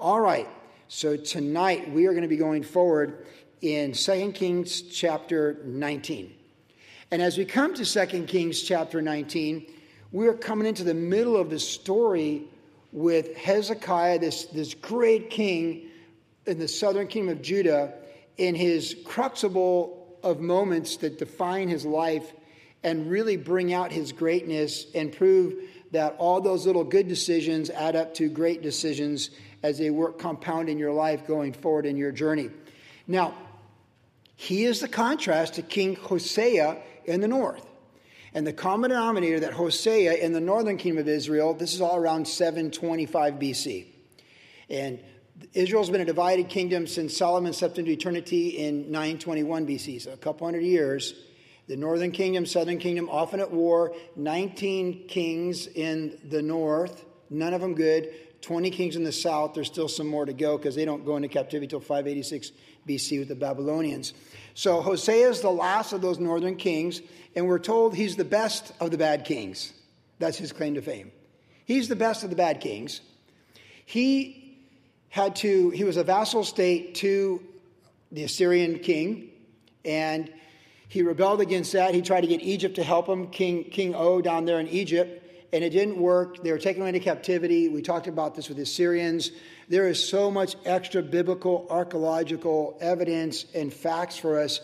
All right, so tonight we are going to be going forward in 2 Kings chapter 19. And as we come to 2 Kings chapter 19, we're coming into the middle of the story with Hezekiah, this, this great king in the southern kingdom of Judah, in his crucible of moments that define his life and really bring out his greatness and prove that all those little good decisions add up to great decisions as they work compound in your life going forward in your journey. Now, he is the contrast to King Hosea in the north. And the common denominator that Hosea in the northern kingdom of Israel, this is all around 725 BC. And Israel's been a divided kingdom since Solomon stepped into eternity in 921 BC, so a couple hundred years. The northern kingdom, southern kingdom, often at war. 19 kings in the north, none of them good. 20 kings in the south. There's still some more to go because they don't go into captivity until 586 BC with the Babylonians. So Hosea is the last of those northern kings, and we're told he's the best of the bad kings. That's his claim to fame. He's the best of the bad kings. He had to, he was a vassal state to the Assyrian king, and he rebelled against that. He tried to get Egypt to help him, King, King O down there in Egypt, and it didn't work. They were taken away into captivity. We talked about this with the Assyrians. There is so much extra biblical, archaeological evidence and facts for us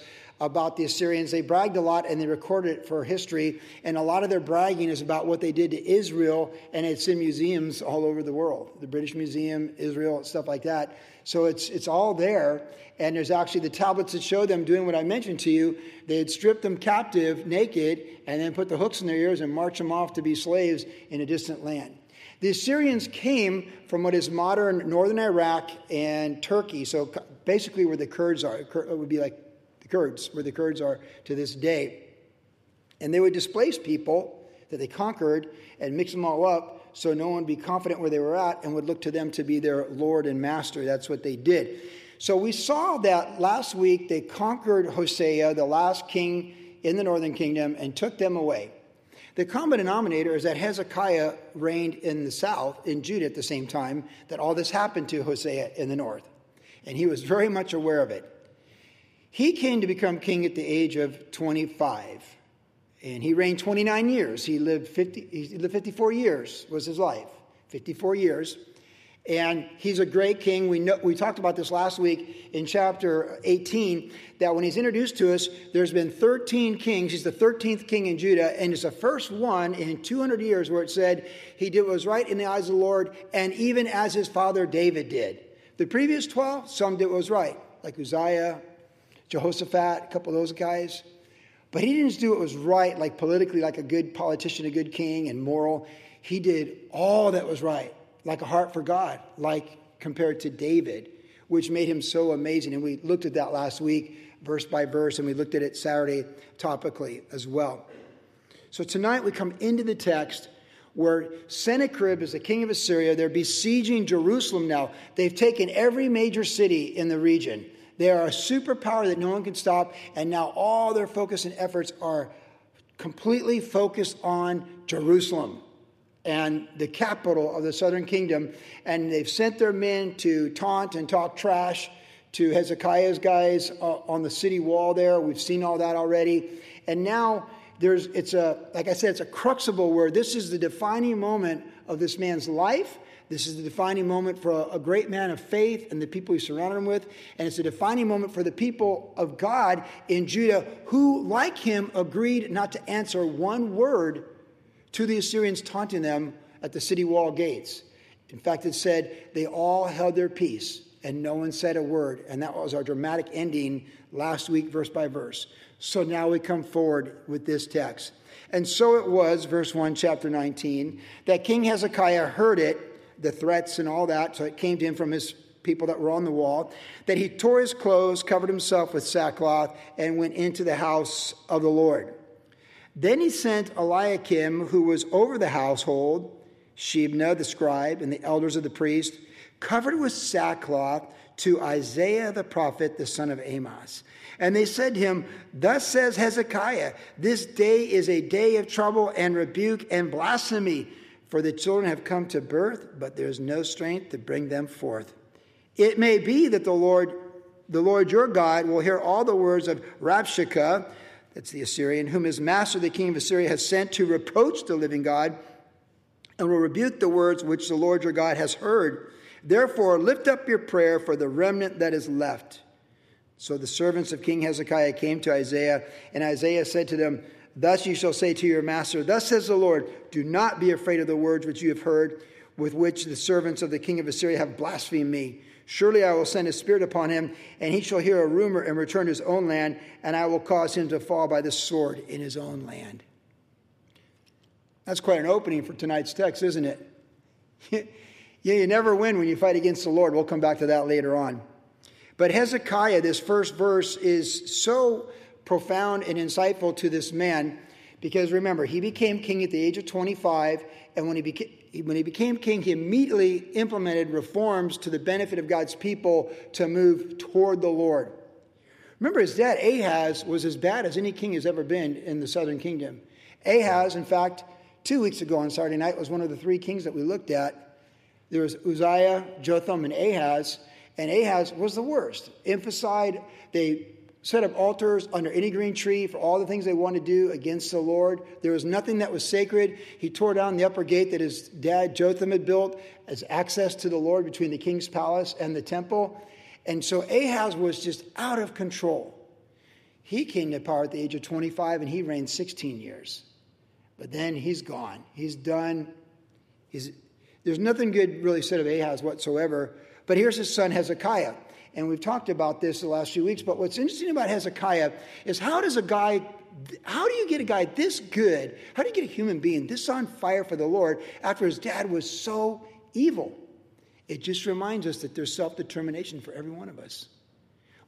about the Assyrians. They bragged a lot and they recorded it for history. And a lot of their bragging is about what they did to Israel, and it's in museums all over the world the British Museum, Israel, stuff like that. So it's, it's all there. And there's actually the tablets that show them doing what I mentioned to you. They had stripped them captive naked and then put the hooks in their ears and march them off to be slaves in a distant land. The Assyrians came from what is modern northern Iraq and Turkey. So basically, where the Kurds are, it would be like Kurds, where the Kurds are to this day. And they would displace people that they conquered and mix them all up so no one would be confident where they were at and would look to them to be their Lord and Master. That's what they did. So we saw that last week they conquered Hosea, the last king in the northern kingdom, and took them away. The common denominator is that Hezekiah reigned in the south, in Judah at the same time that all this happened to Hosea in the north. And he was very much aware of it. He came to become king at the age of 25. And he reigned 29 years. He lived, 50, he lived 54 years, was his life. 54 years. And he's a great king. We, know, we talked about this last week in chapter 18 that when he's introduced to us, there's been 13 kings. He's the 13th king in Judah, and it's the first one in 200 years where it said he did what was right in the eyes of the Lord, and even as his father David did. The previous 12, some did what was right, like Uzziah, Jehoshaphat, a couple of those guys. But he didn't do what was right, like politically, like a good politician, a good king, and moral. He did all that was right, like a heart for God, like compared to David, which made him so amazing. And we looked at that last week, verse by verse, and we looked at it Saturday topically as well. So tonight we come into the text where Sennacherib is the king of Assyria. They're besieging Jerusalem now. They've taken every major city in the region. They are a superpower that no one can stop, and now all their focus and efforts are completely focused on Jerusalem and the capital of the southern kingdom. And they've sent their men to taunt and talk trash to Hezekiah's guys uh, on the city wall there. We've seen all that already. And now there's it's a like I said, it's a crucible where this is the defining moment of this man's life this is the defining moment for a, a great man of faith and the people he surrounded him with. And it's a defining moment for the people of God in Judah who, like him, agreed not to answer one word to the Assyrians taunting them at the city wall gates. In fact, it said they all held their peace and no one said a word. And that was our dramatic ending last week, verse by verse. So now we come forward with this text. And so it was, verse 1, chapter 19, that King Hezekiah heard it the threats and all that. So it came to him from his people that were on the wall, that he tore his clothes, covered himself with sackcloth, and went into the house of the Lord. Then he sent Eliakim, who was over the household, Shebna the scribe, and the elders of the priest, covered with sackcloth, to Isaiah the prophet, the son of Amos. And they said to him, Thus says Hezekiah, this day is a day of trouble and rebuke and blasphemy. For the children have come to birth, but there is no strength to bring them forth. It may be that the Lord, the Lord your God, will hear all the words of Rabshakeh, that's the Assyrian, whom his master, the king of Assyria, has sent to reproach the living God, and will rebuke the words which the Lord your God has heard. Therefore, lift up your prayer for the remnant that is left. So the servants of King Hezekiah came to Isaiah, and Isaiah said to them, Thus you shall say to your master, Thus says the Lord, do not be afraid of the words which you have heard, with which the servants of the king of Assyria have blasphemed me. Surely I will send a spirit upon him, and he shall hear a rumor and return to his own land, and I will cause him to fall by the sword in his own land. That's quite an opening for tonight's text, isn't it? yeah, you never win when you fight against the Lord. We'll come back to that later on. But Hezekiah, this first verse, is so profound and insightful to this man because remember, he became king at the age of 25, and when he became when he became king, he immediately implemented reforms to the benefit of God's people to move toward the Lord. Remember, his dad, Ahaz, was as bad as any king has ever been in the southern kingdom. Ahaz, in fact, two weeks ago on Saturday night, was one of the three kings that we looked at. There was Uzziah, Jotham, and Ahaz, and Ahaz was the worst. Emphasized, they set up altars under any green tree for all the things they wanted to do against the Lord. There was nothing that was sacred. He tore down the upper gate that his dad Jotham had built as access to the Lord between the king's palace and the temple. And so Ahaz was just out of control. He came to power at the age of 25 and he reigned 16 years. But then he's gone. He's done. He's, there's nothing good really said of Ahaz whatsoever. But here's his son Hezekiah. And we've talked about this the last few weeks. But what's interesting about Hezekiah is how does a guy, how do you get a guy this good? How do you get a human being this on fire for the Lord after his dad was so evil? It just reminds us that there's self determination for every one of us.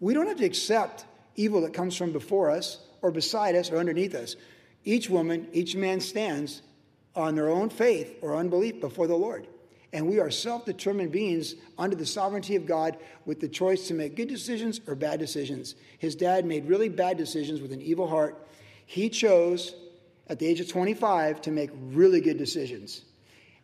We don't have to accept evil that comes from before us or beside us or underneath us. Each woman, each man stands on their own faith or unbelief before the Lord. And we are self determined beings under the sovereignty of God with the choice to make good decisions or bad decisions. His dad made really bad decisions with an evil heart. He chose at the age of 25 to make really good decisions.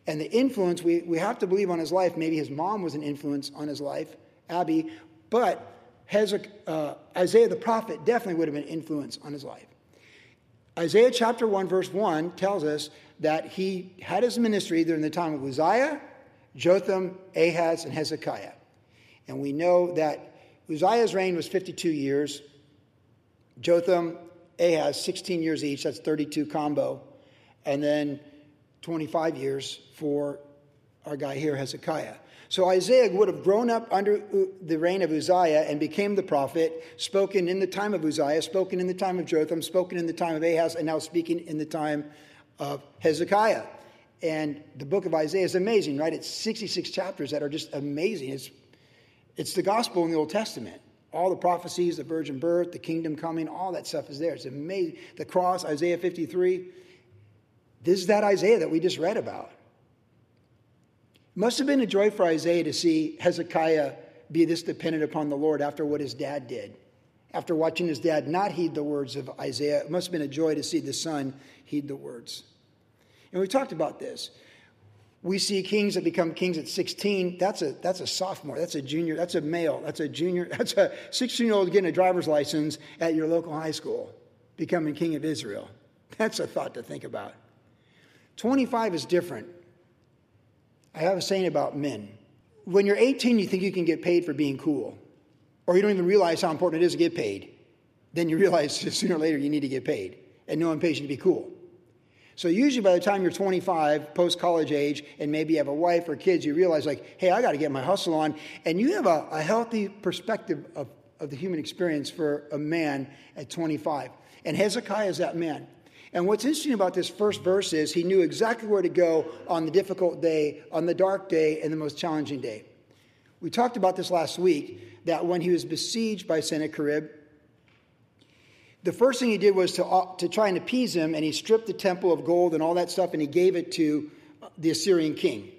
And the influence we, we have to believe on his life, maybe his mom was an influence on his life, Abi, but Hezekiah, uh, Isaiah the prophet definitely would have been an influence on his life. Isaiah chapter 1, verse 1 tells us that he had his ministry during the time of Uzziah Jotham, Ahaz, and Hezekiah. And we know that Uzziah's reign was 52 years. Jotham, Ahaz, 16 years each. That's 32 combo. And then 25 years for our guy here, Hezekiah. So Isaiah would have grown up under the reign of Uzziah and became the prophet, spoken in the time of Uzziah, spoken in the time of Jotham, spoken in the time of Ahaz, and now speaking in the time of Hezekiah. And the book of Isaiah is amazing, right? It's 66 chapters that are just amazing. It's, it's the gospel in the Old Testament. All the prophecies, the virgin birth, the kingdom coming, all that stuff is there. It's amazing. The cross, Isaiah 53. This is that Isaiah that we just read about. Must have been a joy for Isaiah to see Hezekiah be this dependent upon the Lord after what his dad did. After watching his dad not heed the words of Isaiah, it must have been a joy to see the son heed the words. And we talked about this. We see kings that become kings at 16. That's a, that's a sophomore. That's a junior. That's a male. That's a junior. That's a 16 year old getting a driver's license at your local high school, becoming king of Israel. That's a thought to think about. 25 is different. I have a saying about men. When you're 18, you think you can get paid for being cool, or you don't even realize how important it is to get paid. Then you realize sooner or later you need to get paid, and no impatient to be cool. So usually by the time you're 25, post college age, and maybe you have a wife or kids, you realize like, hey, I got to get my hustle on, and you have a, a healthy perspective of, of the human experience for a man at 25. And Hezekiah is that man. And what's interesting about this first verse is he knew exactly where to go on the difficult day, on the dark day, and the most challenging day. We talked about this last week that when he was besieged by Sennacherib, the first thing he did was to, uh, to try and appease him, and he stripped the temple of gold and all that stuff, and he gave it to the Assyrian king.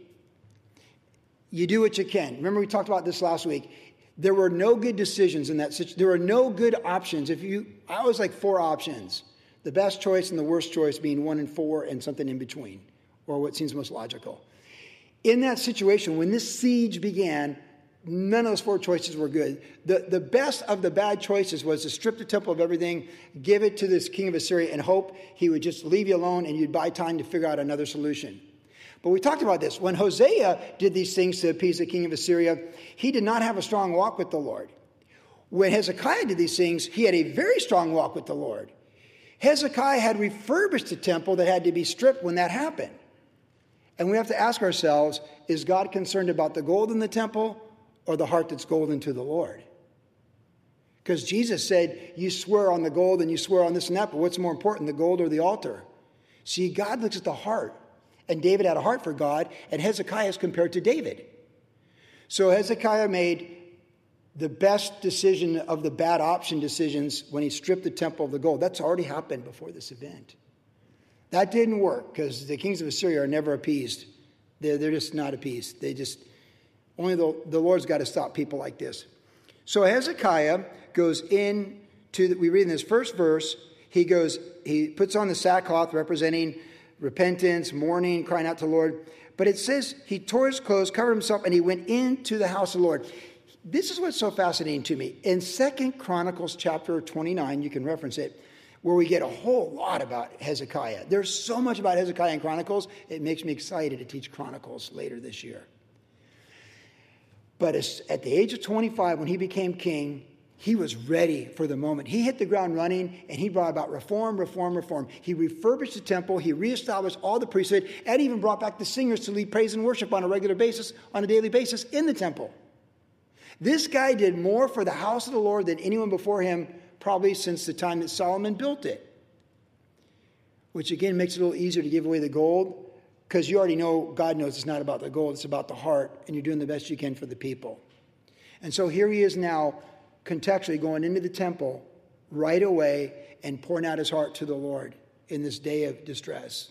You do what you can. Remember, we talked about this last week. There were no good decisions in that situation. There were no good options. If you, I was like four options the best choice and the worst choice being one and four, and something in between, or what seems most logical. In that situation, when this siege began, None of those four choices were good. The, the best of the bad choices was to strip the temple of everything, give it to this king of Assyria, and hope he would just leave you alone and you'd buy time to figure out another solution. But we talked about this. When Hosea did these things to appease the king of Assyria, he did not have a strong walk with the Lord. When Hezekiah did these things, he had a very strong walk with the Lord. Hezekiah had refurbished the temple that had to be stripped when that happened. And we have to ask ourselves is God concerned about the gold in the temple or the heart that's golden to the Lord? Because Jesus said, You swear on the gold and you swear on this and that, but what's more important, the gold or the altar? See, God looks at the heart. And David had a heart for God, and Hezekiah is compared to David. So Hezekiah made the best decision of the bad option decisions when he stripped the temple of the gold. That's already happened before this event. That didn't work because the kings of Assyria are never appeased. They're, they're just not appeased. They just, only the, the Lord's got to stop people like this. So Hezekiah goes in to, the, we read in this first verse, he goes, he puts on the sackcloth representing repentance, mourning, crying out to the Lord. But it says he tore his clothes, covered himself, and he went into the house of the Lord. This is what's so fascinating to me. In Second Chronicles chapter 29, you can reference it, where we get a whole lot about Hezekiah. There's so much about Hezekiah in Chronicles, it makes me excited to teach Chronicles later this year. But at the age of 25, when he became king, he was ready for the moment. He hit the ground running and he brought about reform, reform, reform. He refurbished the temple, he reestablished all the priesthood, and even brought back the singers to lead praise and worship on a regular basis, on a daily basis in the temple. This guy did more for the house of the Lord than anyone before him, probably since the time that Solomon built it. Which again makes it a little easier to give away the gold because you already know, God knows it's not about the gold, it's about the heart, and you're doing the best you can for the people. And so here he is now contextually going into the temple right away and pouring out his heart to the Lord in this day of distress.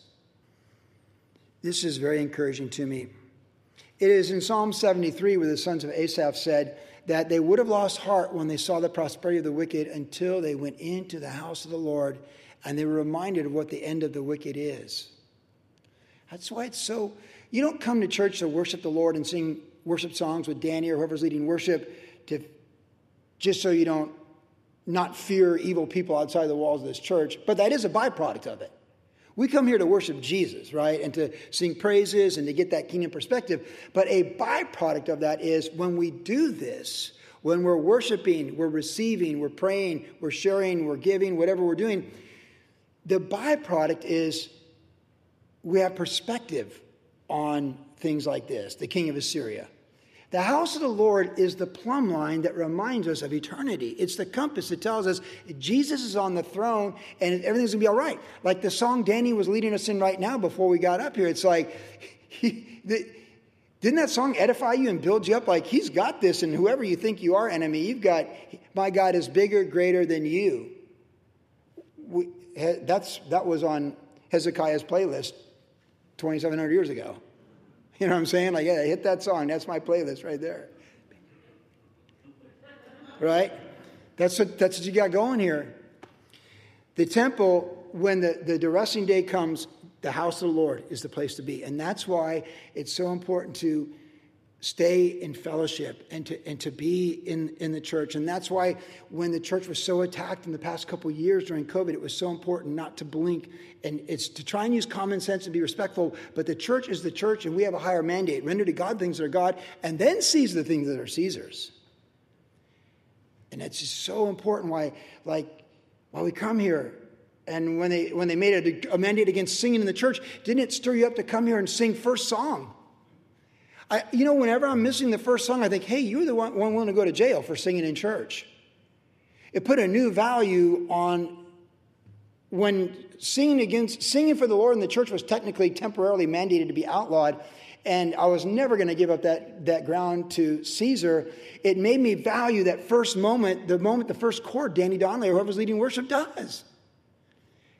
This is very encouraging to me. It is in Psalm 73 where the sons of Asaph said that they would have lost heart when they saw the prosperity of the wicked until they went into the house of the Lord and they were reminded of what the end of the wicked is. That's why it's so. You don't come to church to worship the Lord and sing worship songs with Danny or whoever's leading worship to just so you don't not fear evil people outside the walls of this church, but that is a byproduct of it. We come here to worship Jesus, right? And to sing praises and to get that kingdom perspective. But a byproduct of that is when we do this, when we're worshiping, we're receiving, we're praying, we're sharing, we're giving, whatever we're doing, the byproduct is we have perspective on things like this, the king of Assyria. The house of the Lord is the plumb line that reminds us of eternity. It's the compass that tells us Jesus is on the throne and everything's to be all right. Like the song Danny was leading us in right now before we got up here. It's like, he, the, didn't that song edify you and build you up? Like, he's got this, and whoever you think you are, enemy, you've got, my God is bigger, greater than you. We, that's, that was on Hezekiah's playlist 2,700 years ago. You know what I'm saying? Like, yeah, I hit that song. That's my playlist right there. Right? That's what, that's what you got going here. The temple, when the, the dressing day comes, the house of the Lord is the place to be. And that's why it's so important to stay in fellowship and to, and to be in, in the church. And that's why when the church was so attacked in the past couple years during COVID, it was so important not to blink. And it's to try and use common sense and be respectful. But the church is the church, and we have a higher mandate. Render to God things that are God, and then seize the things that are Caesar's. And it's just so important why, like, why we come here. And when they when they made a, a mandate against singing in the church, didn't it stir you up to come here and sing first song? I, you know, whenever I'm missing the first song, I think, hey, you're the one, one willing to go to jail for singing in church. It put a new value on when singing against singing for the Lord in the church was technically temporarily mandated to be outlawed, and I was never going to give up that, that ground to Caesar, it made me value that first moment, the moment the first chord Danny Donnelly or whoever's leading worship does.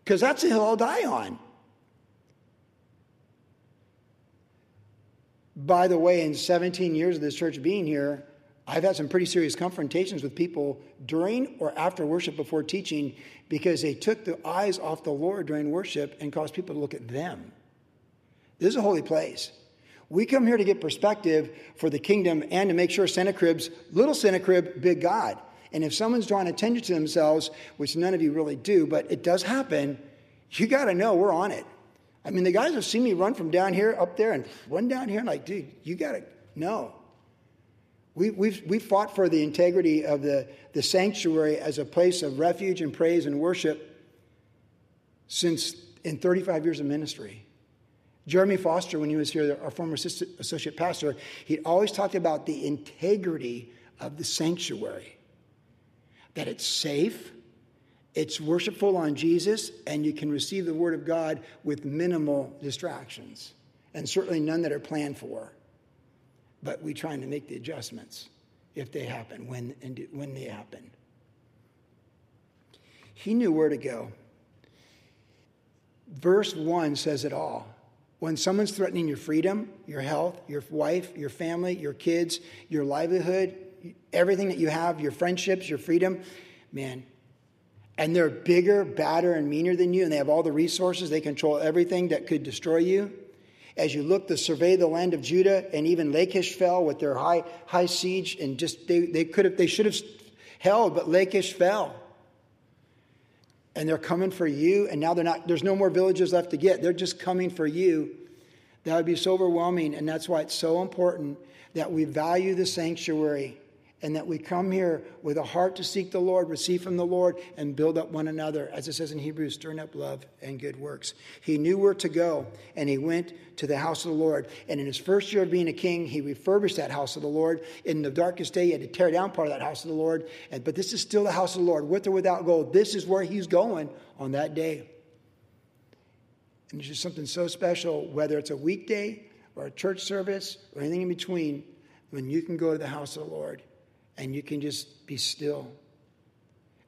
Because that's the hill I'll die on. By the way, in 17 years of this church being here, I've had some pretty serious confrontations with people during or after worship before teaching because they took the eyes off the Lord during worship and caused people to look at them. This is a holy place. We come here to get perspective for the kingdom and to make sure Sennacherib's little Sennacherib, big God. And if someone's drawing attention to themselves, which none of you really do, but it does happen, you got to know we're on it. I mean, the guys have seen me run from down here up there and run down here, and like, dude, you got to know. We, we've, we fought for the integrity of the, the sanctuary as a place of refuge and praise and worship since in 35 years of ministry. Jeremy Foster, when he was here, our former associate pastor, he always talked about the integrity of the sanctuary. That it's safe, it's worshipful on Jesus, and you can receive the Word of God with minimal distractions, and certainly none that are planned for. But we're trying to make the adjustments if they happen, when, and when they happen. He knew where to go. Verse 1 says it all. When someone's threatening your freedom, your health, your wife, your family, your kids, your livelihood, everything that you have, your friendships, your freedom, man, and they're bigger, badder, and meaner than you, and they have all the resources, they control everything that could destroy you. As you look to survey the land of Judah, and even Lachish fell with their high, high siege, and just they, they could have they should have held, but Lachish fell and they're coming for you, and now they're not, there's no more villages left to get. They're just coming for you. That would be so overwhelming, and that's why it's so important that we value the sanctuary and that we come here with a heart to seek the Lord, receive from the Lord, and build up one another, as it says in Hebrews, stirring up love and good works. He knew where to go, and he went to the house of the Lord. And in his first year of being a king, he refurbished that house of the Lord. In the darkest day, he had to tear down part of that house of the Lord. And, but this is still the house of the Lord, with or without gold. This is where he's going on that day. And it's just something so special, whether it's a weekday or a church service or anything in between, when you can go to the house of the Lord and you can just be still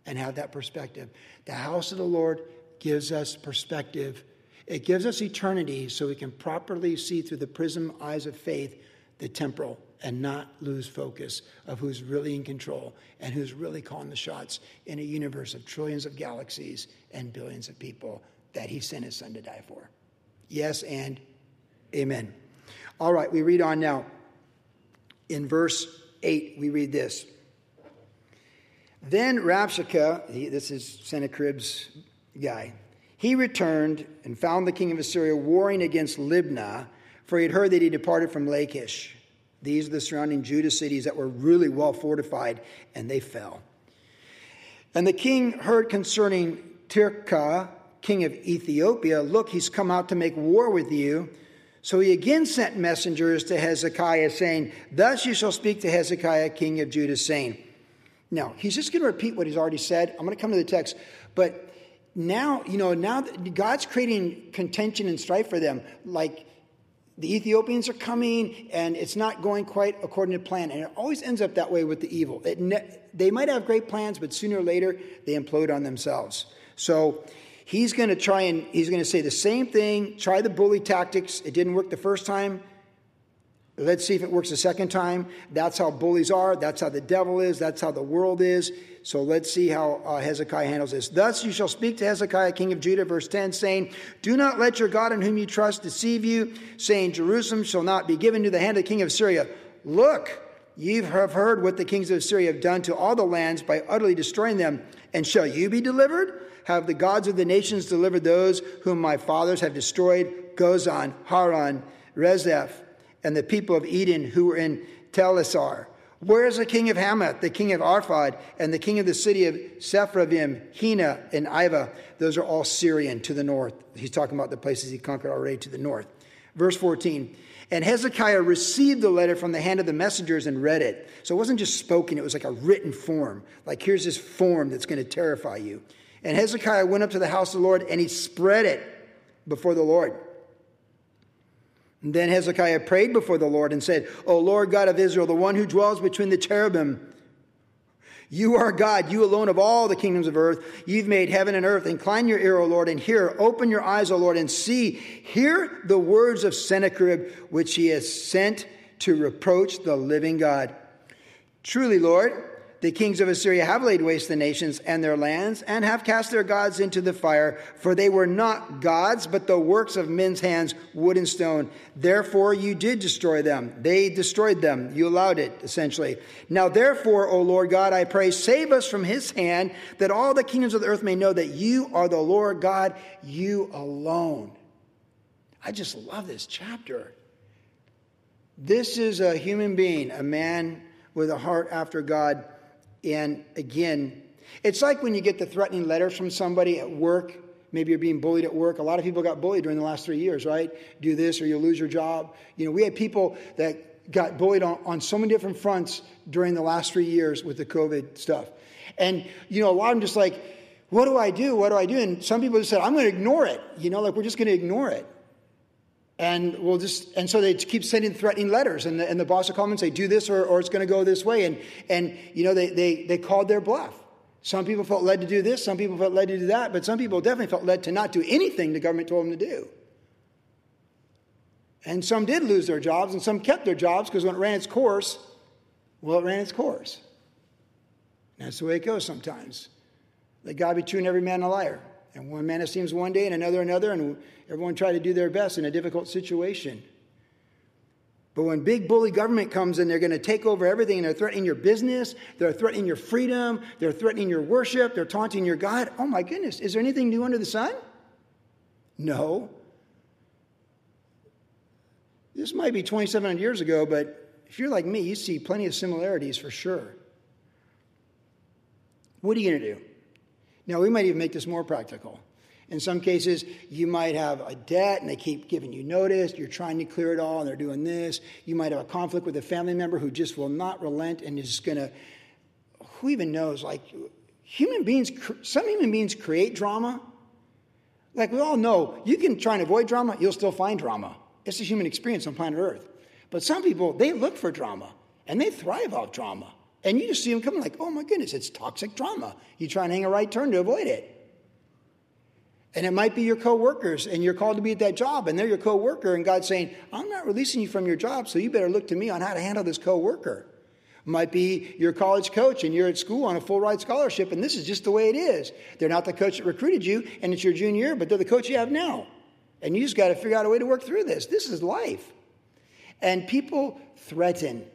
and have that perspective. The house of the Lord gives us perspective. It gives us eternity so we can properly see through the prism eyes of faith the temporal and not lose focus of who's really in control and who's really calling the shots in a universe of trillions of galaxies and billions of people that he sent his son to die for. Yes, and amen. All right, we read on now. In verse 8, we read this. Then Rabshakeh, this is Sennacherib's guy, he returned and found the king of Assyria warring against Libnah, for he had heard that he departed from Lachish. These are the surrounding Judah cities that were really well fortified, and they fell. And the king heard concerning Tirkah, king of Ethiopia, Look, he's come out to make war with you. So he again sent messengers to Hezekiah, saying, Thus you shall speak to Hezekiah, king of Judah, saying, Now, he's just going to repeat what he's already said. I'm going to come to the text. But now, you know, now God's creating contention and strife for them. Like the Ethiopians are coming, and it's not going quite according to plan. And it always ends up that way with the evil. Ne- they might have great plans, but sooner or later, they implode on themselves. So He's going to try and he's going to say the same thing, try the bully tactics. It didn't work the first time. Let's see if it works the second time. That's how bullies are. That's how the devil is. That's how the world is. So let's see how uh, Hezekiah handles this. Thus you shall speak to Hezekiah, king of Judah, verse 10, saying, Do not let your God in whom you trust deceive you, saying, Jerusalem shall not be given to the hand of the king of Syria. Look, ye have heard what the kings of Syria have done to all the lands by utterly destroying them. And shall you be delivered? have the gods of the nations delivered those whom my fathers have destroyed Gozan, Haran, Rezeph, and the people of Eden who were in Telassar? Where is the king of Hamath, the king of Arpad, and the king of the city of Sepharvaim, Hena, and Iva? Those are all Syrian to the north. He's talking about the places he conquered already to the north. Verse 14. And Hezekiah received the letter from the hand of the messengers and read it. So it wasn't just spoken, it was like a written form. Like, here's this form that's going to terrify you. And Hezekiah went up to the house of the Lord and he spread it before the Lord. And then Hezekiah prayed before the Lord and said, O Lord God of Israel, the one who dwells between the cherubim, you are God, you alone of all the kingdoms of earth. You've made heaven and earth. Incline your ear, O Lord, and hear. Open your eyes, O Lord, and see. Hear the words of Sennacherib, which he has sent to reproach the living God. Truly, Lord, The kings of Assyria have laid waste the nations and their lands, and have cast their gods into the fire, for they were not gods, but the works of men's hands, wood and stone. Therefore, you did destroy them. They destroyed them. You allowed it, essentially. Now, therefore, O Lord God, I pray, save us from his hand, that all the kingdoms of the earth may know that you are the Lord God, you alone. I just love this chapter. This is a human being, a man with a heart after God. And again, it's like when you get the threatening letters from somebody at work. Maybe you're being bullied at work. A lot of people got bullied during the last three years, right? Do this or you'll lose your job. You know, we had people that got bullied on, on so many different fronts during the last three years with the COVID stuff. And, you know, a lot of them just like, what do I do? What do I do? And some people just said, I'm going to ignore it. You know, like we're just going to ignore it. And we'll just, and so they keep sending threatening letters, and the, and the boss will them and say, do this or, or it's going to go this way. And, and you know, they, they, they called their bluff. Some people felt led to do this, some people felt led to do that, but some people definitely felt led to not do anything the government told them to do. And some did lose their jobs, and some kept their jobs because when it ran its course, well, it ran its course. That's the way it goes sometimes. Let God be true and every man a liar. And one man esteems one day and another another, and everyone try to do their best in a difficult situation. But when big bully government comes and they're going to take over everything and they're threatening your business, they're threatening your freedom, they're threatening your worship, they're taunting your God, oh my goodness, is there anything new under the sun? No. This might be 2,700 years ago, but if you're like me, you see plenty of similarities for sure. What are you going to do? Now, we might even make this more practical. In some cases, you might have a debt and they keep giving you notice. You're trying to clear it all and they're doing this. You might have a conflict with a family member who just will not relent and is going to, who even knows? Like, human beings, some human beings create drama. Like, we all know, you can try and avoid drama, you'll still find drama. It's a human experience on planet Earth. But some people, they look for drama and they thrive off drama. And you just see them coming like, oh my goodness, it's toxic drama. You try and hang a right turn to avoid it. And it might be your coworkers, and you're called to be at that job, and they're your coworker, and God's saying, I'm not releasing you from your job, so you better look to me on how to handle this coworker. Might be your college coach, and you're at school on a full ride scholarship, and this is just the way it is. They're not the coach that recruited you, and it's your junior year, but they're the coach you have now. And you just got to figure out a way to work through this. This is life. And people threaten.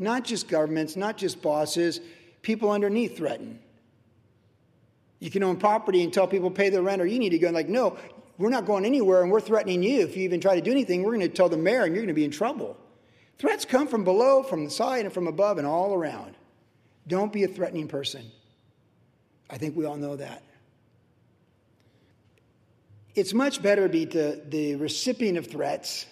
Not just governments, not just bosses, people underneath threaten. You can own property and tell people pay the rent or you need to go. And like, no, we're not going anywhere and we're threatening you. If you even try to do anything, we're going to tell the mayor and you're going to be in trouble. Threats come from below, from the side, and from above, and all around. Don't be a threatening person. I think we all know that. It's much better to be the, the recipient of threats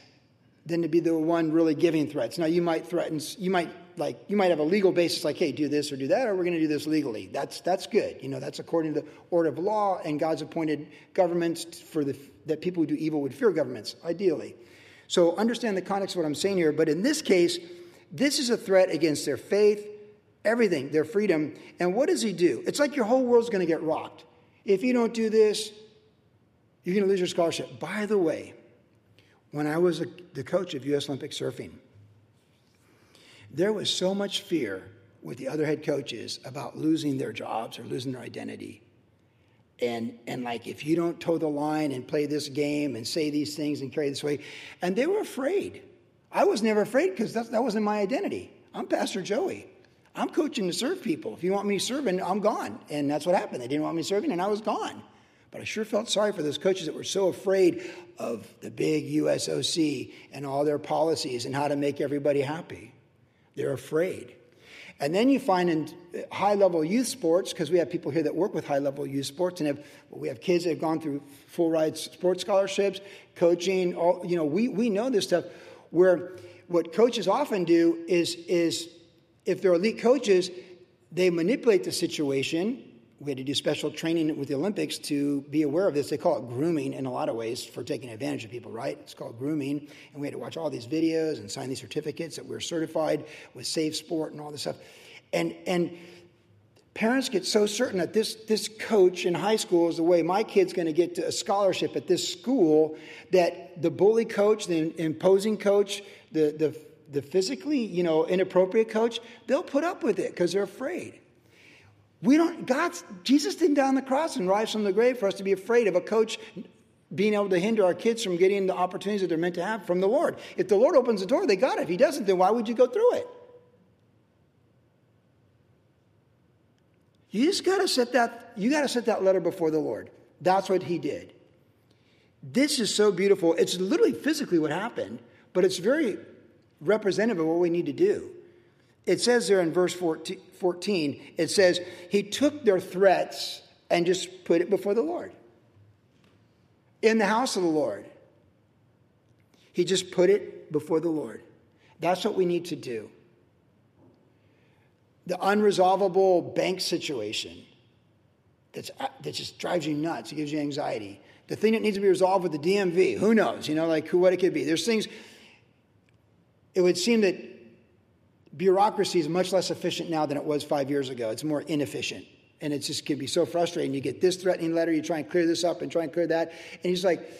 than to be the one really giving threats. Now, you might threaten, you might like, you might have a legal basis like, hey, do this or do that, or we're going to do this legally. That's, that's good. You know, that's according to the order of law, and God's appointed governments for the, that people who do evil would fear governments, ideally. So understand the context of what I'm saying here, but in this case, this is a threat against their faith, everything, their freedom. And what does he do? It's like your whole world's going to get rocked. If you don't do this, you're going to lose your scholarship. By the way, when I was a, the coach of U.S. Olympic surfing, there was so much fear with the other head coaches about losing their jobs or losing their identity. And, and like, if you don't toe the line and play this game and say these things and carry this way, and they were afraid. I was never afraid because that, that wasn't my identity. I'm Pastor Joey. I'm coaching to serve people. If you want me serving, I'm gone. And that's what happened. They didn't want me serving, and I was gone. But I sure felt sorry for those coaches that were so afraid of the big USOC and all their policies and how to make everybody happy. They're afraid. And then you find in uh, high level youth sports, because we have people here that work with high level youth sports, and have, we have kids that have gone through full ride sports scholarships, coaching, all, you know, we, we know this stuff, where what coaches often do is, is if they're elite coaches, they manipulate the situation we had to do special training with the Olympics to be aware of this. They call it grooming in a lot of ways for taking advantage of people, right? It's called grooming. And we had to watch all these videos and sign these certificates that we're certified with Safe Sport and all this stuff. And, and parents get so certain that this, this coach in high school is the way my kid's going to get a scholarship at this school that the bully coach, the imposing coach, the, the the physically, you know, inappropriate coach, they'll put up with it because they're afraid. We don't, God's, Jesus didn't die on the cross and rise from the grave for us to be afraid of a coach being able to hinder our kids from getting the opportunities that they're meant to have from the Lord. If the Lord opens the door, they got it. If He doesn't, then why would you go through it? You just got to set that, you got to set that letter before the Lord. That's what He did. This is so beautiful. It's literally physically what happened, but it's very representative of what we need to do. It says there in verse 14, it says, He took their threats and just put it before the Lord. In the house of the Lord. He just put it before the Lord. That's what we need to do. The unresolvable bank situation that's, uh, that just drives you nuts, it gives you anxiety the thing that needs to be resolved with the DMV. Who knows? You know, like who, what it could be. There's things. It would seem that bureaucracy is much less efficient now than it was five years ago. It's more inefficient. And it just can be so frustrating. You get this threatening letter, you try and clear this up and try and clear that. And he's like,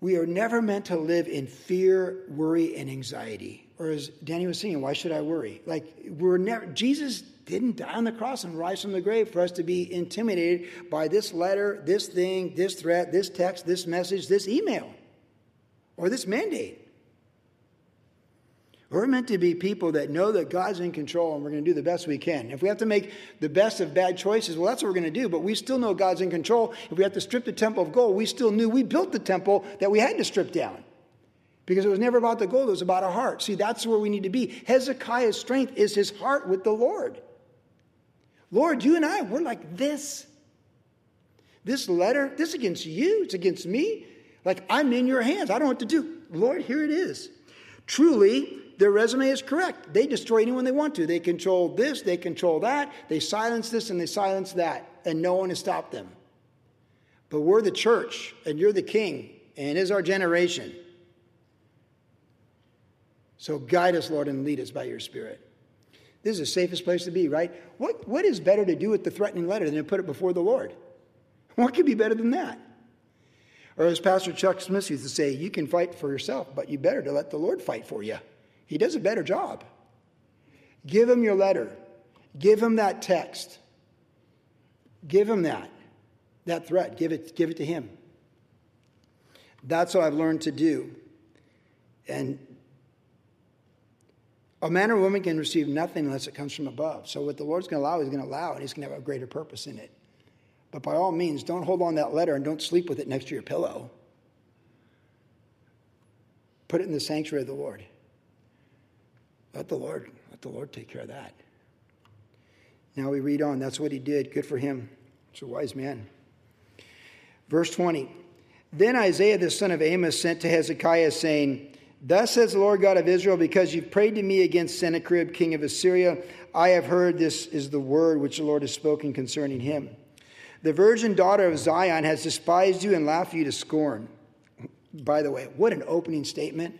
we are never meant to live in fear, worry, and anxiety. Or as Danny was saying, why should I worry? Like, we're never, Jesus didn't die on the cross and rise from the grave for us to be intimidated by this letter, this thing, this threat, this text, this message, this email, or this mandate. We're meant to be people that know that God's in control and we're going to do the best we can. If we have to make the best of bad choices, well, that's what we're going to do. But we still know God's in control. If we have to strip the temple of gold, we still knew we built the temple that we had to strip down. Because it was never about the gold, it was about our heart. See, that's where we need to be. Hezekiah's strength is his heart with the Lord. Lord, you and I, we're like this. This letter, this against you, it's against me. Like I'm in your hands. I don't know what to do. Lord, here it is. Truly, their resume is correct. They destroy anyone they want to. They control this, they control that, they silence this, and they silence that, and no one has stopped them. But we're the church, and you're the king, and is our generation. So guide us, Lord, and lead us by your Spirit. This is the safest place to be, right? What, what is better to do with the threatening letter than to put it before the Lord? What could be better than that? Or as Pastor Chuck Smith used to say, you can fight for yourself, but you better to let the Lord fight for you. He does a better job. Give him your letter. Give him that text. Give him that. That threat. Give it, give it to him. That's what I've learned to do. And a man or woman can receive nothing unless it comes from above. So what the Lord's going to allow, He's going to allow, and He's going to have a greater purpose in it. But by all means, don't hold on that letter and don't sleep with it next to your pillow. Put it in the sanctuary of the Lord. Let the Lord, let the Lord take care of that. Now we read on. That's what he did. Good for him. He's a wise man. Verse 20. Then Isaiah the son of Amos sent to Hezekiah, saying, Thus says the Lord God of Israel, because you've prayed to me against Sennacherib, king of Assyria, I have heard this is the word which the Lord has spoken concerning him. The virgin daughter of Zion has despised you and laughed you to scorn. By the way, what an opening statement.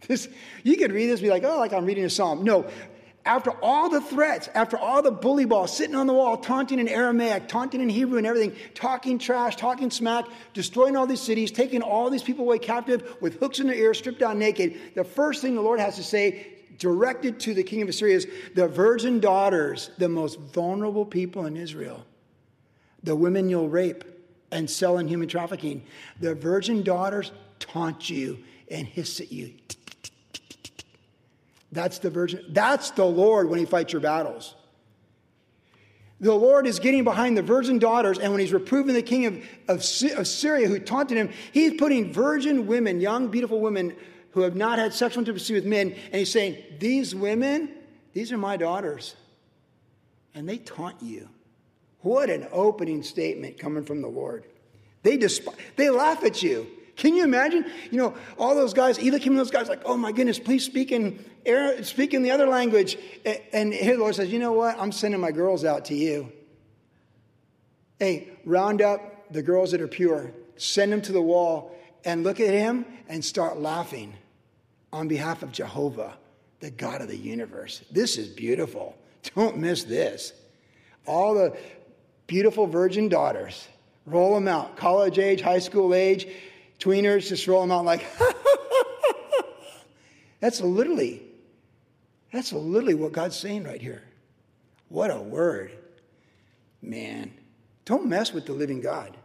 This, you could read this and be like, oh, like I'm reading a psalm. No, after all the threats, after all the bully balls sitting on the wall, taunting in Aramaic, taunting in Hebrew and everything, talking trash, talking smack, destroying all these cities, taking all these people away captive with hooks in their ears, stripped down naked, the first thing the Lord has to say, directed to the king of Assyria, is the virgin daughters, the most vulnerable people in Israel, the women you'll rape and sell in human trafficking, the virgin daughters taunt you and hiss at you. That's the virgin. That's the Lord when he fights your battles. The Lord is getting behind the virgin daughters, and when he's reproving the king of, of, of, Syria who taunted him, he's putting virgin women, young, beautiful women who have not had sexual intimacy with men, and he's saying, These women, these are my daughters, and they taunt you. What an opening statement coming from the Lord. They, desp- they laugh at you. Can you imagine? You know, all those guys, Eliakim and those guys, like, oh my goodness, please speak in, speak in the other language. And here the Lord says, you know what? I'm sending my girls out to you. Hey, round up the girls that are pure, send them to the wall, and look at him and start laughing on behalf of Jehovah, the God of the universe. This is beautiful. Don't miss this. All the beautiful virgin daughters, roll them out, college age, high school age, Tweeners just roll them out like, That's literally, that's literally what God's saying right here. What a word. Man, don't mess with the living God.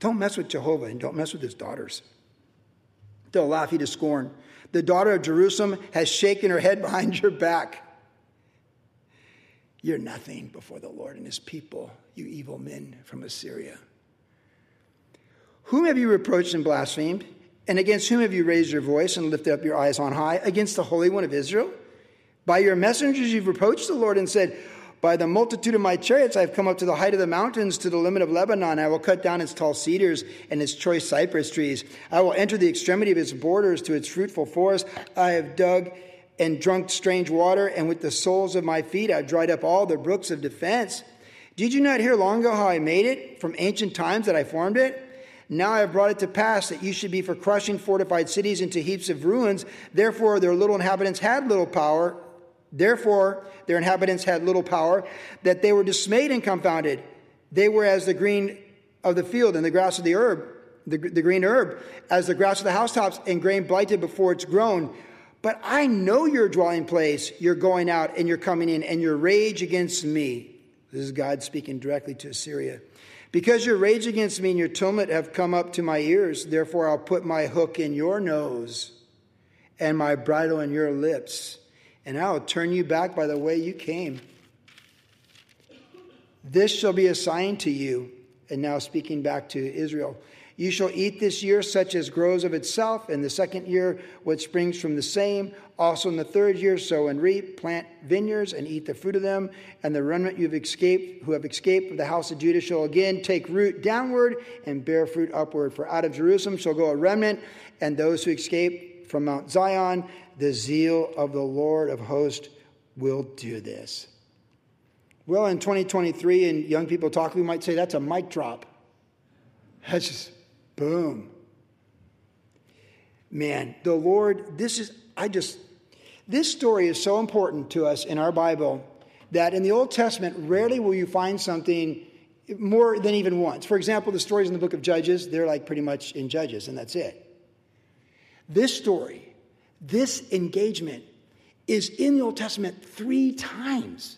Don't mess with Jehovah and don't mess with his daughters. They'll laugh you to scorn. The daughter of Jerusalem has shaken her head behind your back. You're nothing before the Lord and his people, you evil men from Assyria. Whom have you reproached and blasphemed? And against whom have you raised your voice and lifted up your eyes on high? Against the Holy One of Israel? By your messengers you've reproached the Lord and said, By the multitude of my chariots I have come up to the height of the mountains, to the limit of Lebanon. I will cut down its tall cedars and its choice cypress trees. I will enter the extremity of its borders to its fruitful forest. I have dug and drunk strange water, and with the soles of my feet I've dried up all the brooks of defense. Did you not hear long ago how I made it, from ancient times that I formed it? Now I have brought it to pass that you should be for crushing fortified cities into heaps of ruins. Therefore, their little inhabitants had little power. Therefore, their inhabitants had little power, that they were dismayed and confounded. They were as the green of the field and the grass of the herb, the, the green herb, as the grass of the housetops and grain blighted before it's grown. But I know your dwelling place, your going out and your coming in, and your rage against me. This is God speaking directly to Assyria. Because your rage against me and your tumult have come up to my ears, therefore I'll put my hook in your nose and my bridle in your lips, and I'll turn you back by the way you came. This shall be a sign to you. And now speaking back to Israel. You shall eat this year such as grows of itself, and the second year what springs from the same. Also in the third year sow and reap, plant vineyards, and eat the fruit of them. And the remnant you have escaped, who have escaped of the house of Judah, shall again take root downward and bear fruit upward. For out of Jerusalem shall go a remnant, and those who escape from Mount Zion, the zeal of the Lord of hosts will do this. Well, in 2023, and young people talk, we might say that's a mic drop. That's just Boom. Man, the Lord, this is, I just, this story is so important to us in our Bible that in the Old Testament, rarely will you find something more than even once. For example, the stories in the book of Judges, they're like pretty much in Judges, and that's it. This story, this engagement, is in the Old Testament three times.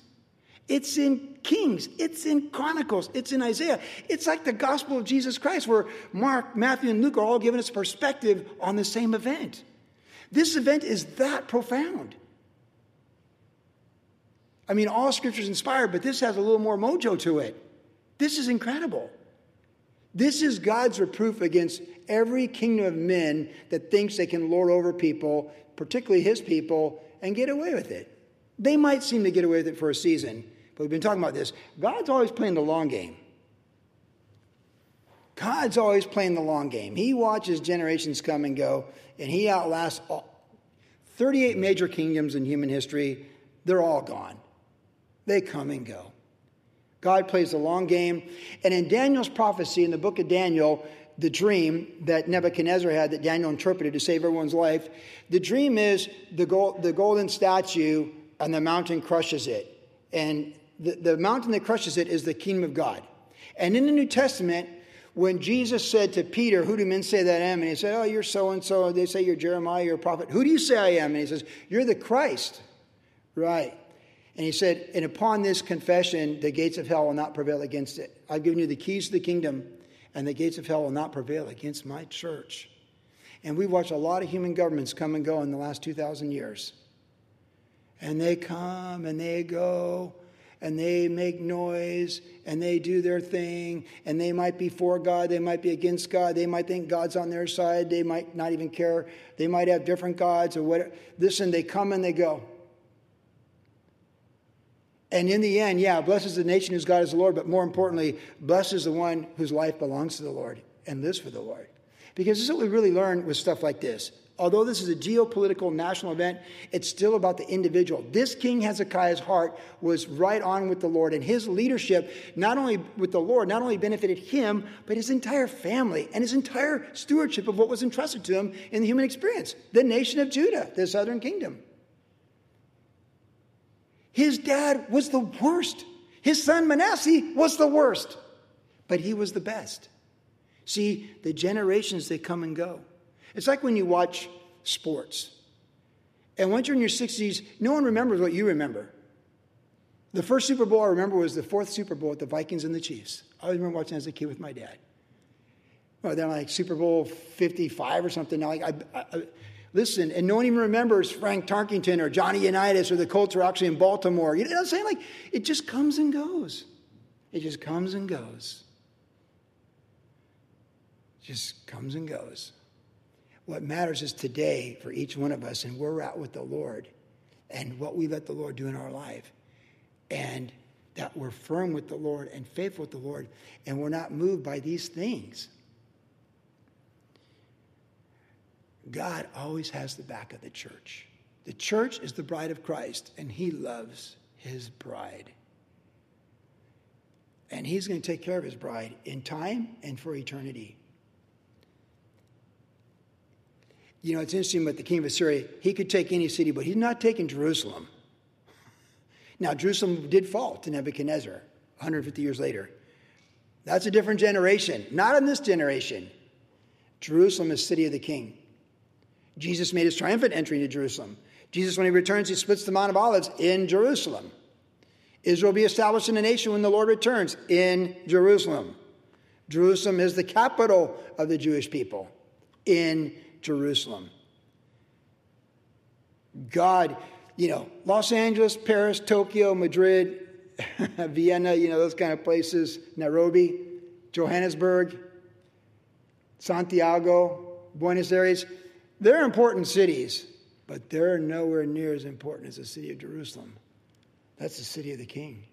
It's in Kings, it's in Chronicles, it's in Isaiah. It's like the gospel of Jesus Christ, where Mark, Matthew, and Luke are all giving us perspective on the same event. This event is that profound. I mean, all scripture is inspired, but this has a little more mojo to it. This is incredible. This is God's reproof against every kingdom of men that thinks they can lord over people, particularly his people, and get away with it. They might seem to get away with it for a season, but we've been talking about this. God's always playing the long game. God's always playing the long game. He watches generations come and go, and he outlasts all. 38 major kingdoms in human history, they're all gone. They come and go. God plays the long game. And in Daniel's prophecy in the book of Daniel, the dream that Nebuchadnezzar had that Daniel interpreted to save everyone's life, the dream is the, gold, the golden statue and the mountain crushes it. And the, the mountain that crushes it is the kingdom of God. And in the New Testament, when Jesus said to Peter, Who do men say that I am? And he said, Oh, you're so and so. They say you're Jeremiah, you're a prophet. Who do you say I am? And he says, You're the Christ. Right. And he said, And upon this confession, the gates of hell will not prevail against it. I've given you the keys to the kingdom, and the gates of hell will not prevail against my church. And we've watched a lot of human governments come and go in the last 2,000 years. And they come and they go and they make noise and they do their thing and they might be for God, they might be against God, they might think God's on their side, they might not even care, they might have different gods or whatever. Listen, they come and they go. And in the end, yeah, blessed is the nation whose God is the Lord, but more importantly, blesses the one whose life belongs to the Lord and lives for the Lord. Because this is what we really learn with stuff like this although this is a geopolitical national event, it's still about the individual. This King Hezekiah's heart was right on with the Lord, and his leadership, not only with the Lord, not only benefited him, but his entire family and his entire stewardship of what was entrusted to him in the human experience the nation of Judah, the southern kingdom. His dad was the worst. His son Manasseh was the worst, but he was the best. See, the generations, they come and go. It's like when you watch sports And once you're in your 60s, no one remembers what you remember. The first Super Bowl I remember was the fourth Super Bowl with the Vikings and the Chiefs. I always remember watching as a kid with my dad. Well, they're like Super Bowl 55 or something. Now, like, I, I, listen, and no one even remembers Frank Tarkenton or Johnny Unitas or the Colts are actually in Baltimore. You know what I'm saying? Like, it just comes and goes. It just comes and goes. It just comes and goes. What matters is today for each one of us and we're at with the Lord and what we let the Lord do in our life. And that we're firm with the Lord and faithful with the Lord and we're not moved by these things. God always has the back of the church. The church is the bride of Christ, and he loves his bride. And he's going to take care of his bride in time and for eternity. You know, it's interesting about the king of Assyria. He could take any city, but he's not taking Jerusalem. Now, Jerusalem did fall to Nebuchadnezzar 150 years later. That's a different generation, not in this generation. Jerusalem is city of the king. Jesus made his triumphant entry into Jerusalem. Jesus, when he returns, he splits the Mount of Olives in Jerusalem. Israel will be established in a nation when the Lord returns in Jerusalem. Jerusalem is the capital of the Jewish people in Jerusalem. God, you know, Los Angeles, Paris, Tokyo, Madrid, Vienna, you know, those kind of places, Nairobi, Johannesburg, Santiago, Buenos Aires, they're important cities, but they're nowhere near as important as the city of Jerusalem. That's the city of the king.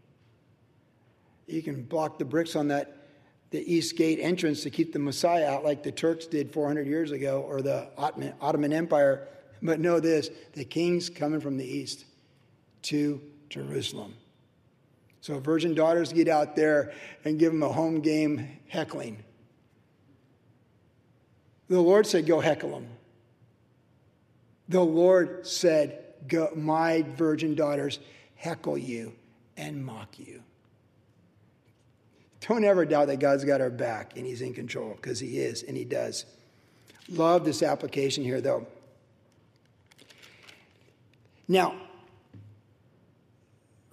You can block the bricks on that the east gate entrance to keep the Messiah out like the Turks did 400 years ago or the Ottoman, Ottoman Empire. But know this the king's coming from the east to Jerusalem. So, virgin daughters, get out there and give them a home game heckling. The Lord said, Go heckle them. The Lord said, My virgin daughters heckle you and mock you. Don't ever doubt that God's got our back and He's in control because He is and He does. Love this application here, though. Now,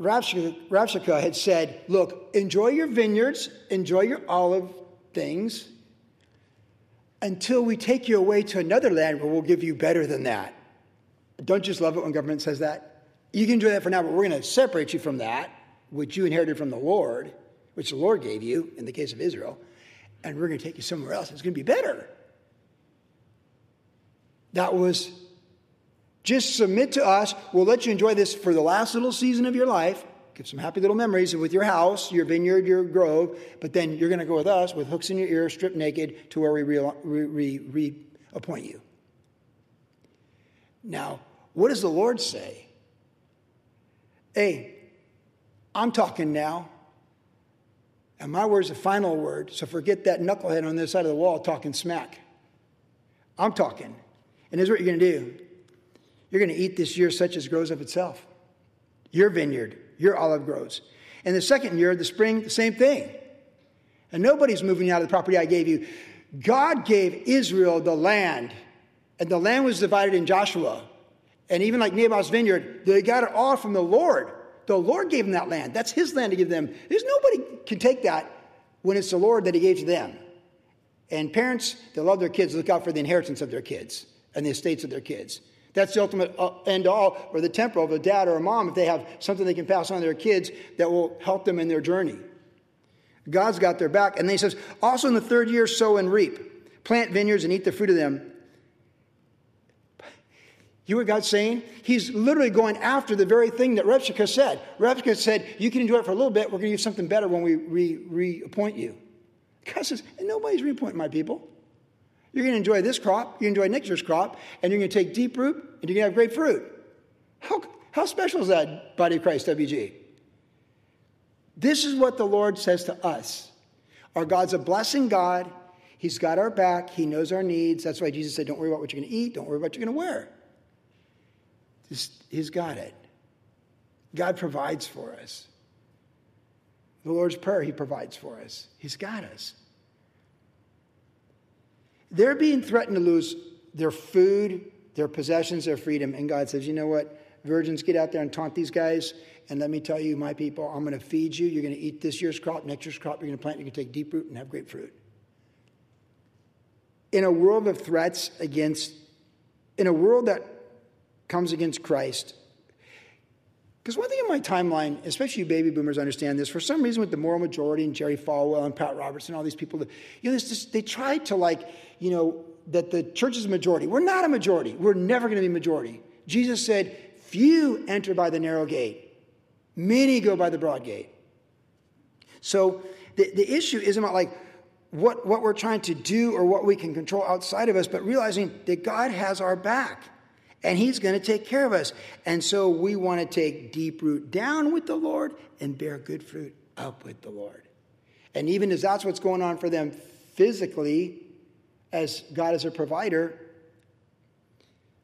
Rabshakeh had said, Look, enjoy your vineyards, enjoy your olive things, until we take you away to another land where we'll give you better than that. Don't just love it when government says that. You can enjoy that for now, but we're going to separate you from that, which you inherited from the Lord, which the Lord gave you in the case of Israel, and we're going to take you somewhere else. It's going to be better. That was just submit to us. We'll let you enjoy this for the last little season of your life. Give some happy little memories with your house, your vineyard, your grove, but then you're going to go with us with hooks in your ears, stripped naked, to where we reappoint re- re- re- you. Now, what does the Lord say? Hey, I'm talking now. And my word's the final word, so forget that knucklehead on this side of the wall talking smack. I'm talking. And here's what you're going to do you're going to eat this year such as grows of itself. Your vineyard, your olive grows. And the second year, the spring, the same thing. And nobody's moving out of the property I gave you. God gave Israel the land and the land was divided in Joshua. And even like Naboth's vineyard, they got it all from the Lord. The Lord gave them that land. That's his land to give them. There's nobody can take that when it's the Lord that he gave to them. And parents that love their kids look out for the inheritance of their kids and the estates of their kids. That's the ultimate uh, end all, or the temporal of a dad or a mom, if they have something they can pass on to their kids that will help them in their journey. God's got their back. And then he says, also in the third year, sow and reap. Plant vineyards and eat the fruit of them. You what God's saying? He's literally going after the very thing that Rabshakeh said. Rabshakeh said, You can enjoy it for a little bit. We're going to give something better when we re- reappoint you. God says, and nobody's reappointing my people. You're going to enjoy this crop, you enjoy next year's crop, and you're going to take deep root, and you're going to have great fruit. How, how special is that, body of Christ, WG? This is what the Lord says to us. Our God's a blessing God. He's got our back. He knows our needs. That's why Jesus said, Don't worry about what you're going to eat. Don't worry about what you're going to wear. He's got it. God provides for us. The Lord's Prayer, He provides for us. He's got us. They're being threatened to lose their food, their possessions, their freedom. And God says, you know what? Virgins, get out there and taunt these guys. And let me tell you, my people, I'm going to feed you. You're going to eat this year's crop, next year's crop. You're going to plant, you're going to take deep root and have great fruit. In a world of threats against, in a world that comes against Christ, because one thing in my timeline, especially you baby boomers understand this, for some reason with the moral majority and Jerry Falwell and Pat Roberts and all these people, you know, this, they try to like, you know, that the church is a majority. We're not a majority. We're never going to be a majority. Jesus said, few enter by the narrow gate. Many go by the broad gate. So the, the issue isn't about like what, what we're trying to do or what we can control outside of us, but realizing that God has our back and he's going to take care of us. And so we want to take deep root down with the Lord and bear good fruit up with the Lord. And even as that's what's going on for them physically, as God is a provider,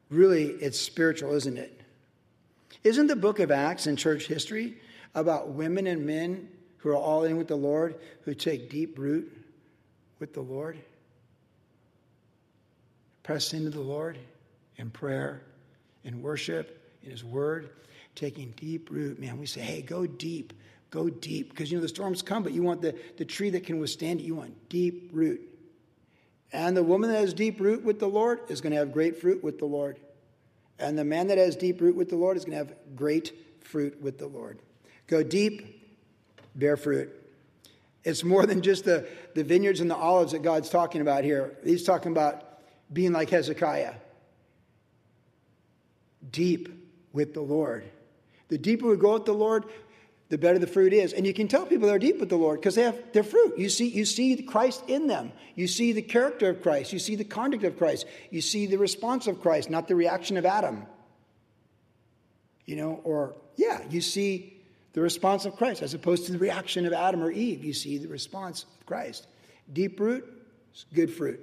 really it's spiritual, isn't it? Isn't the book of Acts in church history about women and men who are all in with the Lord, who take deep root with the Lord? Press into the Lord in prayer in worship, in His Word, taking deep root. Man, we say, hey, go deep, go deep. Because, you know, the storms come, but you want the, the tree that can withstand it. You want deep root. And the woman that has deep root with the Lord is going to have great fruit with the Lord. And the man that has deep root with the Lord is going to have great fruit with the Lord. Go deep, bear fruit. It's more than just the, the vineyards and the olives that God's talking about here. He's talking about being like Hezekiah deep with the Lord. The deeper we go with the Lord, the better the fruit is. And you can tell people they're deep with the Lord because they have their fruit. You see, you see Christ in them. You see the character of Christ. You see the conduct of Christ. You see the response of Christ, not the reaction of Adam. You know, or yeah, you see the response of Christ as opposed to the reaction of Adam or Eve. You see the response of Christ. Deep root, good fruit.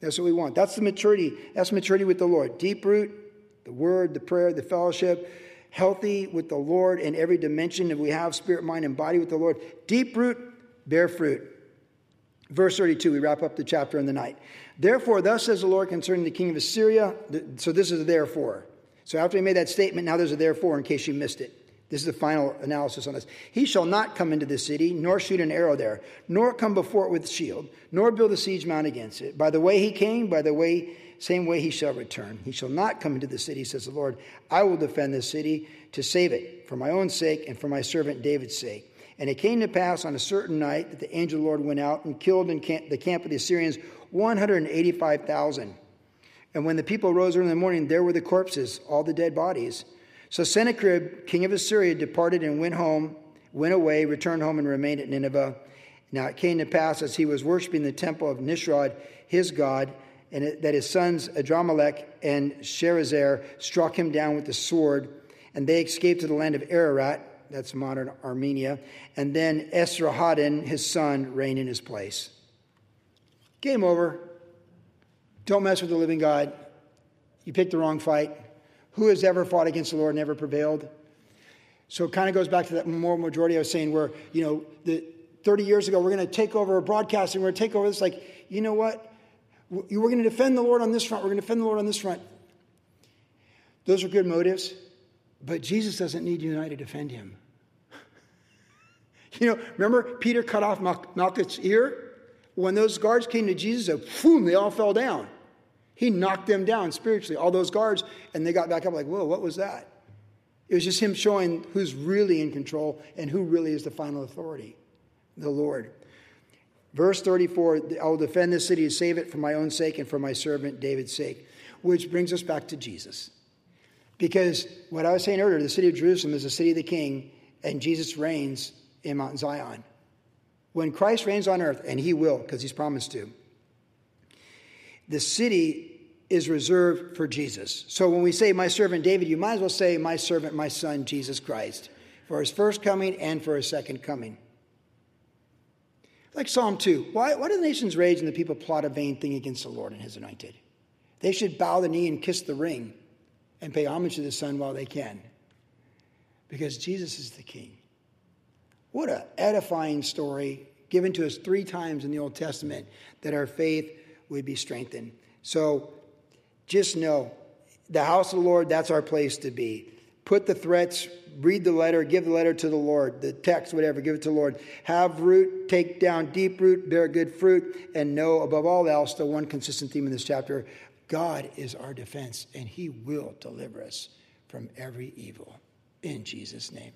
That's what we want. That's the maturity. That's maturity with the Lord. Deep root, the word, the prayer, the fellowship, healthy with the Lord in every dimension that we have spirit, mind, and body with the Lord. Deep root, bear fruit. Verse 32, we wrap up the chapter in the night. Therefore, thus says the Lord concerning the king of Assyria. So this is a therefore. So after he made that statement, now there's a therefore in case you missed it. This is the final analysis on this. He shall not come into the city, nor shoot an arrow there, nor come before it with shield, nor build a siege mount against it. By the way he came, by the way same way he shall return. He shall not come into the city, says the Lord. I will defend this city to save it for my own sake and for my servant David's sake. And it came to pass on a certain night that the angel of the Lord went out and killed in camp, the camp of the Assyrians 185,000. And when the people rose early in the morning, there were the corpses, all the dead bodies. So Sennacherib, king of Assyria, departed and went home, went away, returned home, and remained at Nineveh. Now it came to pass as he was worshiping the temple of Nisroch, his god, and it, that his sons Adrammelech and Sharezer struck him down with the sword, and they escaped to the land of Ararat, that's modern Armenia, and then Esarhaddon, his son, reigned in his place. Game over. Don't mess with the living God. You picked the wrong fight. Who has ever fought against the Lord never prevailed? So it kind of goes back to that moral majority I was saying, where, you know, the 30 years ago, we're going to take over broadcasting, we're going to take over this. Like, you know what? We're going to defend the Lord on this front. We're going to defend the Lord on this front. Those are good motives, but Jesus doesn't need you and I to defend him. you know, remember Peter cut off Malchus' ear? When those guards came to Jesus, boom, they all fell down. He knocked them down spiritually, all those guards, and they got back up like, whoa, what was that? It was just him showing who's really in control and who really is the final authority the Lord. Verse 34 I will defend this city and save it for my own sake and for my servant David's sake. Which brings us back to Jesus. Because what I was saying earlier, the city of Jerusalem is the city of the king, and Jesus reigns in Mount Zion. When Christ reigns on earth, and he will, because he's promised to, the city is reserved for Jesus. So when we say my servant David, you might as well say my servant, my son, Jesus Christ, for his first coming and for his second coming. Like Psalm 2. Why, why do the nations rage and the people plot a vain thing against the Lord and his anointed? They should bow the knee and kiss the ring and pay homage to the Son while they can. Because Jesus is the King. What an edifying story given to us three times in the Old Testament that our faith would be strengthened. So, just know the house of the Lord, that's our place to be. Put the threats, read the letter, give the letter to the Lord, the text, whatever, give it to the Lord. Have root, take down deep root, bear good fruit, and know above all else the one consistent theme in this chapter God is our defense, and He will deliver us from every evil. In Jesus' name.